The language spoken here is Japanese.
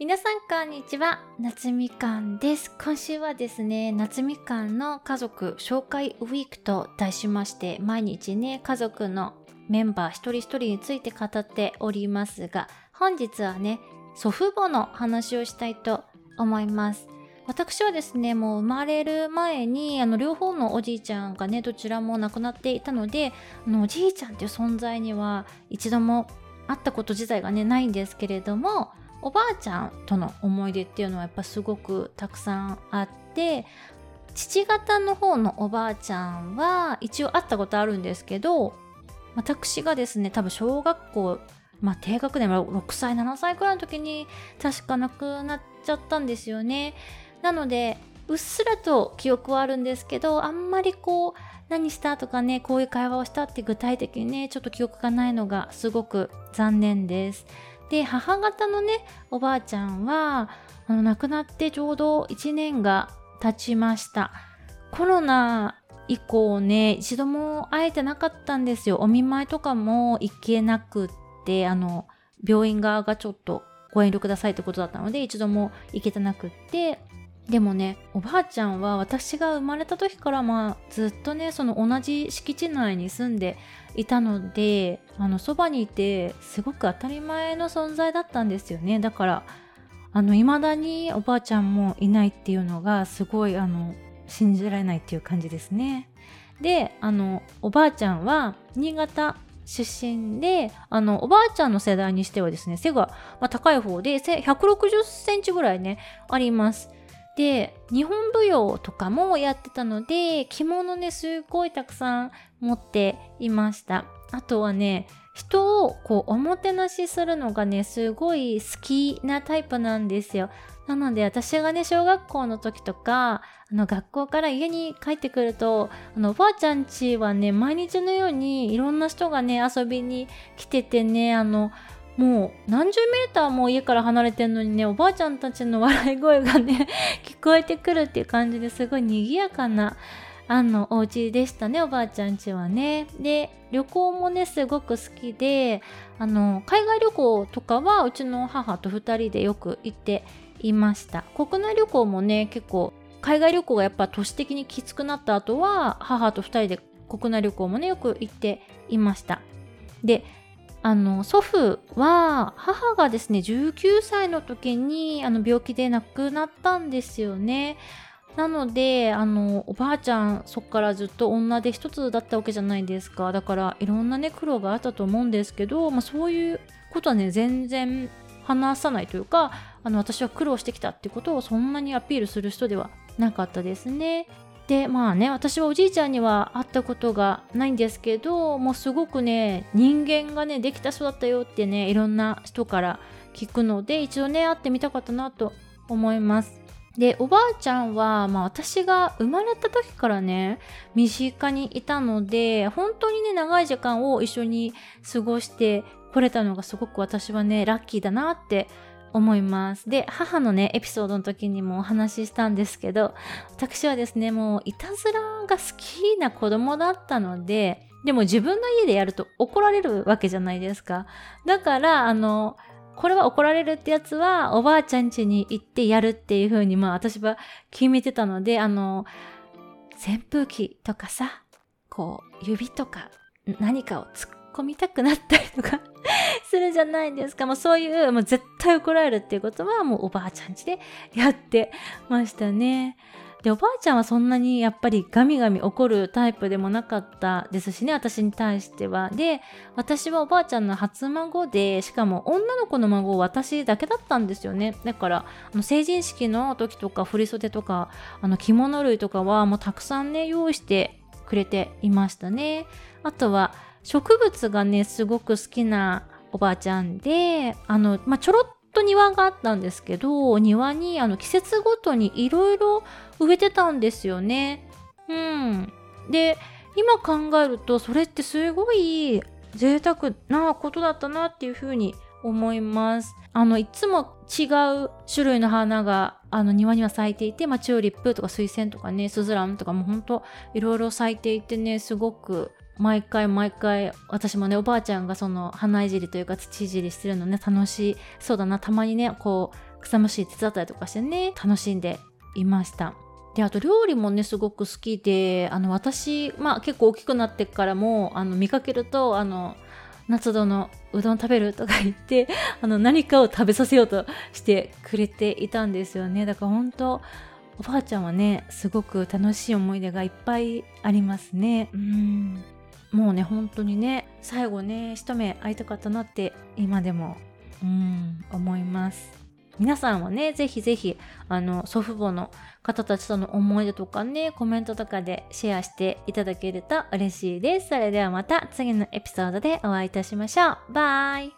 皆さんこんにちは。夏みかんです。今週はですね夏みかんの家族紹介ウィークと題しまして毎日ね家族のメンバー一人一人について語っておりますが本日はね祖父母の話をしたいと思います。私はですねもう生まれる前にあの両方のおじいちゃんがねどちらも亡くなっていたのであのおじいちゃんっていう存在には一度も会ったこと自体がねないんですけれどもおばあちゃんとの思い出っていうのはやっぱすごくたくさんあって父方の方のおばあちゃんは一応会ったことあるんですけど私がですね多分小学校まあ低学年は6歳7歳くらいの時に確か亡くなっちゃったんですよね。なのでうっすらと記憶はあるんですけどあんまりこう何したとかねこういう会話をしたって具体的にねちょっと記憶がないのがすごく残念です。で母方のねおばあちゃんはあの亡くなってちょうど1年が経ちました。コロナ以降ね一度も会えてなかったんですよ。お見舞いとかも行けなくってあの病院側がちょっとご遠慮くださいってことだったので一度も行けてなくってでもねおばあちゃんは私が生まれた時からまあずっとねその同じ敷地内に住んでいたのであのそばにいてすごく当たり前の存在だったんですよね。だからあの未だにおばあちゃんもいないっていうのがすごいあの信じられないっていう感じですね。であのおばあちゃんは新潟出身であのおばあちゃんの世代にしてはですね背が、まあ、高い方で160センチぐらいねあります。で日本舞踊とかもやってたので着物ねすごいたくさん持っていました。あとはね人をこうおもてなしするのがねすごい好きなタイプなんですよ。なので私がね小学校の時とかあの学校から家に帰ってくるとあのおばあちゃん家はね毎日のようにいろんな人がね遊びに来ててねあのもう何十メーターも家から離れてんのにねおばあちゃんたちの笑い声がね 聞こえてくるっていう感じですごい賑やかなあのお家でしたねおばあちゃん家はね。で旅行もねすごく好きであの海外旅行とかはうちの母と2人でよく行っていました。国内旅行もね結構海外旅行がやっぱ都市的にきつくなった後は母と2人で国内旅行もねよく行っていました。であの祖父は母がですね19歳の時にあの病気で亡くなったんですよね。なのであのおばあちゃんそっからずっと女で一つだったわけじゃないですかだからいろんなね苦労があったと思うんですけど、まあ、そういうことはね全然話さないというかあの私は苦労してきたってことをそんなにアピールする人ではなかったですね。でまあね私はおじいちゃんには会ったことがないんですけどもうすごくね人間がねできた人だったよってねいろんな人から聞くので一度ね会ってみたかったなと思います。でおばあちゃんは、まあ、私が生まれた時からね身近にいたので本当にね長い時間を一緒に過ごしてこれたのがすごく私はねラッキーだなって思います。で、母のね、エピソードの時にもお話ししたんですけど、私はですね、もういたずらが好きな子供だったので、でも自分の家でやると怒られるわけじゃないですか。だから、あの、これは怒られるってやつはおばあちゃん家に行ってやるっていう風にまあ私は決めてたので、あの、扇風機とかさ、こう指とか何かを突っ込みたくなったりとか するじゃないですか。もうそういう、もう絶対怒られるっていうことは、もうおばあちゃんちでやってましたね。で、おばあちゃんはそんなにやっぱりガミガミ怒るタイプでもなかったですしね、私に対しては。で、私はおばあちゃんの初孫で、しかも女の子の孫私だけだったんですよね。だから、あの成人式の時とか振袖とか、あの着物類とかはもうたくさんね、用意してくれていましたね。あとは、植物がね、すごく好きなおばあちゃんで、あの、まあ、ちょろっと庭があったんですけど、庭にあの季節ごとにいろいろ植えてたんですよね。うん。で、今考えると、それってすごい贅沢なことだったなっていうふうに思います。あの、いつも違う種類の花が、あの、庭には咲いていて、まあ、チューリップとか水仙とかね、スズランとかもほんといろいろ咲いていてね、すごく毎回毎回私もねおばあちゃんがその花いじりというか土いじりしてるのね楽しそうだなたまにねこう草むしり手伝ったりとかしてね楽しんでいました。であと料理もねすごく好きであの私まあ結構大きくなってからもあの見かけるとあの夏度のうどん食べるとか言って あの何かを食べさせようとしてくれていたんですよね。だから本当おばあちゃんはねすごく楽しい思い出がいっぱいありますね。うん。もうね本当にね最後ね一目会いたかったなって今でもうん思います。皆さんはねぜひぜひあの祖父母の方たちとの思い出とかねコメントとかでシェアしていただけると嬉しいです。それではまた次のエピソードでお会いいたしましょう。バイ。